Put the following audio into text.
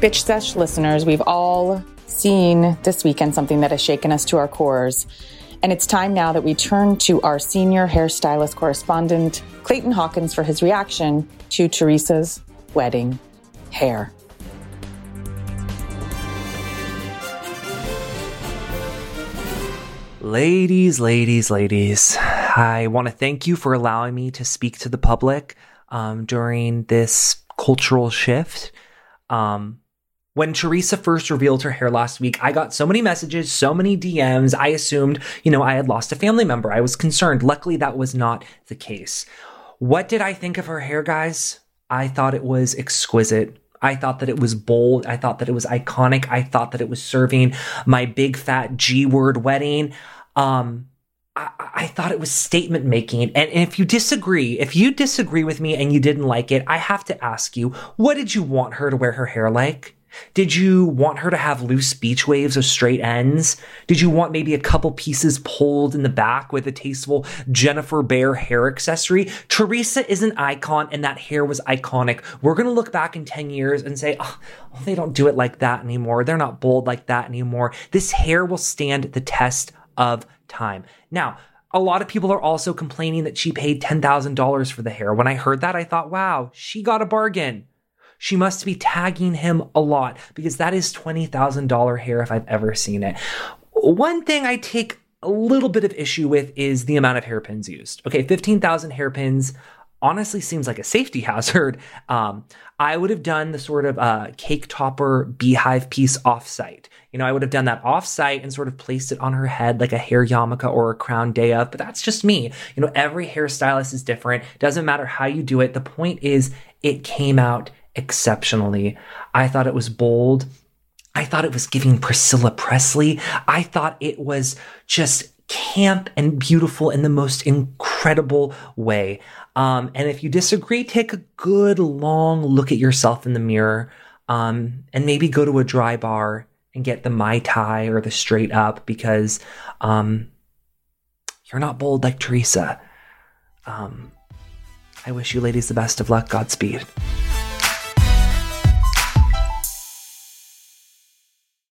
Bitch Sesh listeners, we've all seen this weekend something that has shaken us to our cores. And it's time now that we turn to our senior hairstylist correspondent, Clayton Hawkins, for his reaction to Teresa's wedding hair. Ladies, ladies, ladies, I want to thank you for allowing me to speak to the public um, during this cultural shift. Um, when Teresa first revealed her hair last week, I got so many messages, so many DMs. I assumed, you know, I had lost a family member. I was concerned. Luckily, that was not the case. What did I think of her hair, guys? I thought it was exquisite. I thought that it was bold. I thought that it was iconic. I thought that it was serving my big fat G word wedding. Um, I, thought it was statement making. And if you disagree, if you disagree with me and you didn't like it, I have to ask you, what did you want her to wear her hair like? Did you want her to have loose beach waves or straight ends? Did you want maybe a couple pieces pulled in the back with a tasteful Jennifer Behr hair accessory? Teresa is an icon and that hair was iconic. We're going to look back in 10 years and say, ah, oh, they don't do it like that anymore. They're not bold like that anymore. This hair will stand the test of time. Now, a lot of people are also complaining that she paid $10,000 for the hair. When I heard that, I thought, wow, she got a bargain she must be tagging him a lot because that is $20,000 hair if I've ever seen it. One thing I take a little bit of issue with is the amount of hairpins used. Okay, 15,000 hairpins honestly seems like a safety hazard. Um, I would have done the sort of uh, cake topper beehive piece offsite. You know, I would have done that offsite and sort of placed it on her head like a hair yarmulke or a crown day but that's just me. You know, every hairstylist is different. Doesn't matter how you do it. The point is, it came out exceptionally. I thought it was bold. I thought it was giving Priscilla Presley. I thought it was just camp and beautiful in the most incredible way. Um, and if you disagree, take a good long look at yourself in the mirror um, and maybe go to a Drybar and get the Mai Tai or the straight up because um, you're not bold like Teresa. Um, I wish you ladies the best of luck. Godspeed.